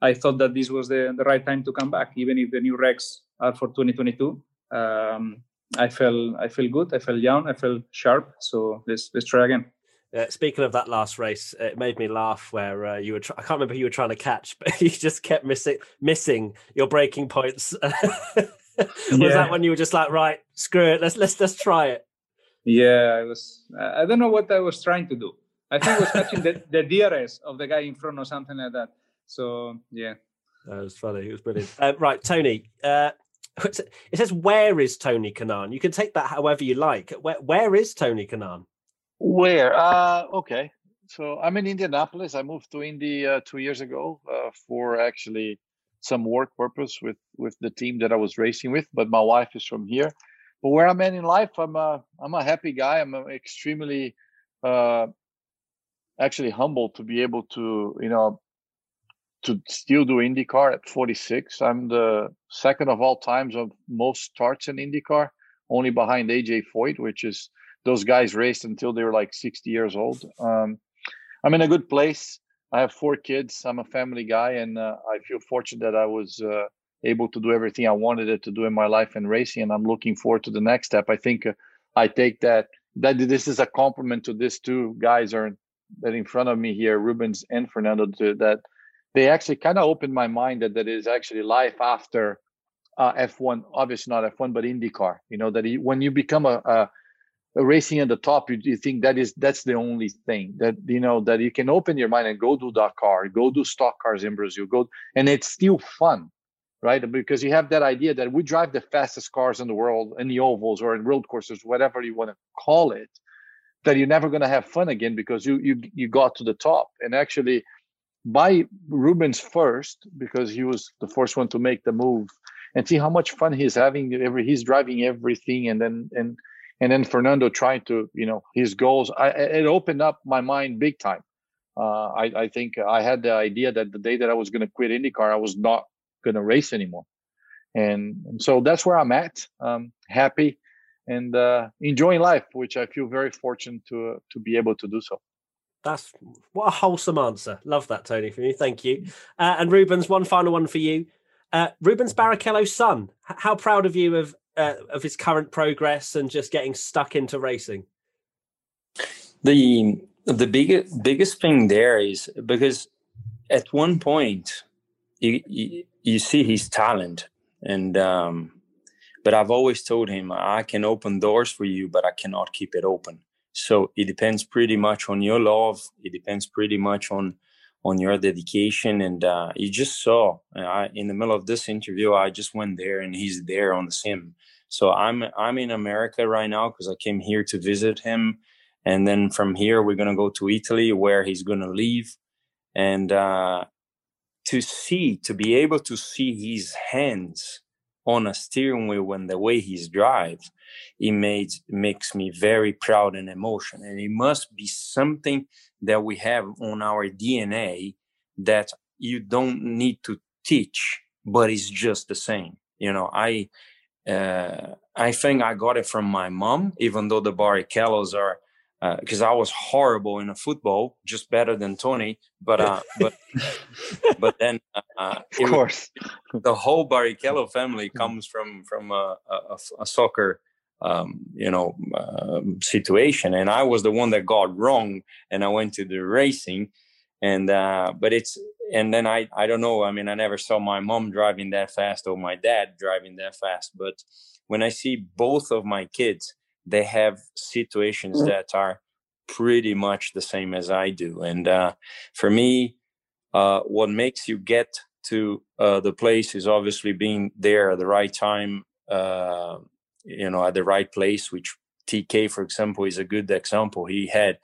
I thought that this was the, the right time to come back, even if the new regs are for 2022. Um, I felt I feel good. I felt young. I felt sharp. So let's let's try again. Uh, speaking of that last race, it made me laugh. Where uh, you were, I can't remember who you were trying to catch, but you just kept missing missing your braking points. was yeah. that when you were just like, right, screw it, let's let's let's try it? Yeah, I was. I don't know what I was trying to do. I think I was catching the, the DRS of the guy in front or something like that. So yeah, that was funny. It was brilliant. Uh, right, Tony. Uh, it says where is Tony Kanaan? You can take that however you like. Where where is Tony Kanaan? Where? Uh, okay. So I'm in Indianapolis. I moved to Indy uh, two years ago uh, for actually some work purpose with with the team that I was racing with. But my wife is from here. But where I'm at in life, I'm a I'm a happy guy. I'm extremely uh, actually humble to be able to you know to still do IndyCar at 46. I'm the second of all times of most starts in IndyCar, only behind AJ Foyt, which is those guys raced until they were like 60 years old. Um, I'm in a good place. I have four kids. I'm a family guy, and uh, I feel fortunate that I was uh, able to do everything I wanted it to do in my life in racing. And I'm looking forward to the next step. I think uh, I take that that this is a compliment to these two guys are that in front of me here, Rubens and Fernando, to, that they actually kind of opened my mind that there is actually life after uh, F1, obviously not F1, but IndyCar. You know that when you become a, a, a racing at the top, you, you, think that is that's the only thing that you know that you can open your mind and go do Dakar, go do stock cars in Brazil, go and it's still fun, right? Because you have that idea that we drive the fastest cars in the world in the ovals or in road courses, whatever you want to call it, that you're never going to have fun again because you you you got to the top and actually buy Rubens first because he was the first one to make the move and see how much fun he's having every he's driving everything and then and and then Fernando trying to you know his goals I it opened up my mind big time. Uh, I, I think I had the idea that the day that I was going to quit IndyCar I was not going to race anymore. And, and, so that's where I'm at. Um, happy and uh, enjoying life which I feel very fortunate to uh, to be able to do so That's what a wholesome answer. Love that, Tony, from you. Thank you. Uh, and Rubens, one final one for you. Uh, Rubens Barrichello's son. How proud of you of uh, of his current progress and just getting stuck into racing? The the biggest biggest thing there is because at one point you you, you see his talent and um, but I've always told him I can open doors for you, but I cannot keep it open. So it depends pretty much on your love. It depends pretty much on on your dedication. And uh, you just saw I, in the middle of this interview, I just went there and he's there on the sim. So I'm I'm in America right now because I came here to visit him, and then from here we're gonna go to Italy where he's gonna leave, and uh, to see to be able to see his hands on a steering wheel and the way he drives it made makes me very proud and emotional and it must be something that we have on our dna that you don't need to teach but it's just the same. You know i uh, i think i got it from my mom even though the barrichellos are because uh, I was horrible in a football, just better than Tony. But uh, but but then uh, of course, was, the whole Barrichello family comes from from a, a, a soccer um, you know um, situation, and I was the one that got wrong, and I went to the racing, and uh, but it's and then I I don't know. I mean, I never saw my mom driving that fast or my dad driving that fast, but when I see both of my kids they have situations mm-hmm. that are pretty much the same as I do. And uh, for me, uh, what makes you get to uh, the place is obviously being there at the right time, uh, you know, at the right place, which TK, for example, is a good example. He had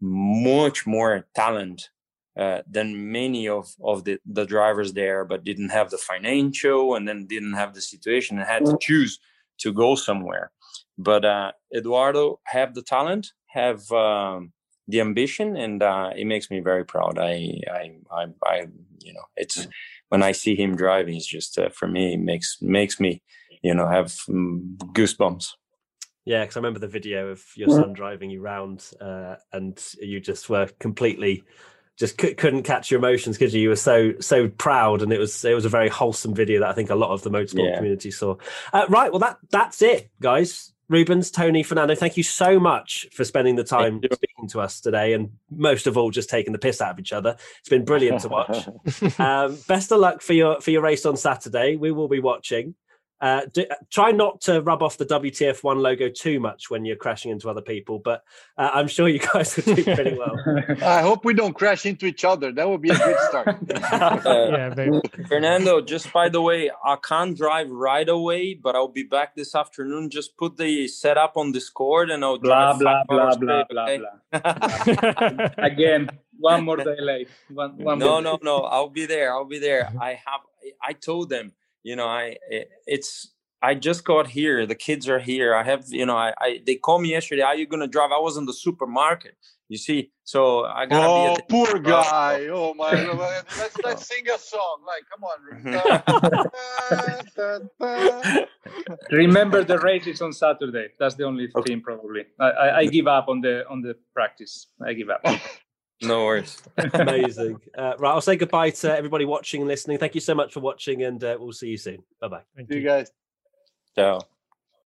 much more talent uh, than many of, of the, the drivers there, but didn't have the financial and then didn't have the situation and had to mm-hmm. choose to go somewhere. But uh, Eduardo have the talent, have um, the ambition, and uh, it makes me very proud. I, I, I, I, you know, it's when I see him driving, it's just uh, for me makes makes me, you know, have um, goosebumps. Yeah, because I remember the video of your son driving you round, uh, and you just were completely just c- couldn't catch your emotions because you were so so proud, and it was it was a very wholesome video that I think a lot of the motorsport yeah. community saw. Uh, right, well that that's it, guys. Rubens, Tony, Fernando, thank you so much for spending the time speaking to us today, and most of all, just taking the piss out of each other. It's been brilliant to watch. um, best of luck for your for your race on Saturday. We will be watching. Uh, do, try not to rub off the WTF1 logo too much when you're crashing into other people, but uh, I'm sure you guys will do pretty well. I hope we don't crash into each other. That would be a good start. uh, yeah, Fernando, just by the way, I can't drive right away, but I'll be back this afternoon. Just put the setup on Discord and I'll blah, blah, blah, blah, blah, okay? blah, Again, one more day late. One, one no, no, no. I'll be there. I'll be there. I have, I told them you know i it's i just got here the kids are here i have you know i, I they called me yesterday are you gonna drive? I was in the supermarket you see so i gotta oh be poor guy oh my let's let's sing a song like come on remember the races on saturday that's the only okay. thing probably. I, I, I give up on the on the practice i give up no worries. Amazing. Uh, right, I'll say goodbye to everybody watching and listening. Thank you so much for watching, and uh, we'll see you soon. Bye bye. Thank you, guys. Ciao.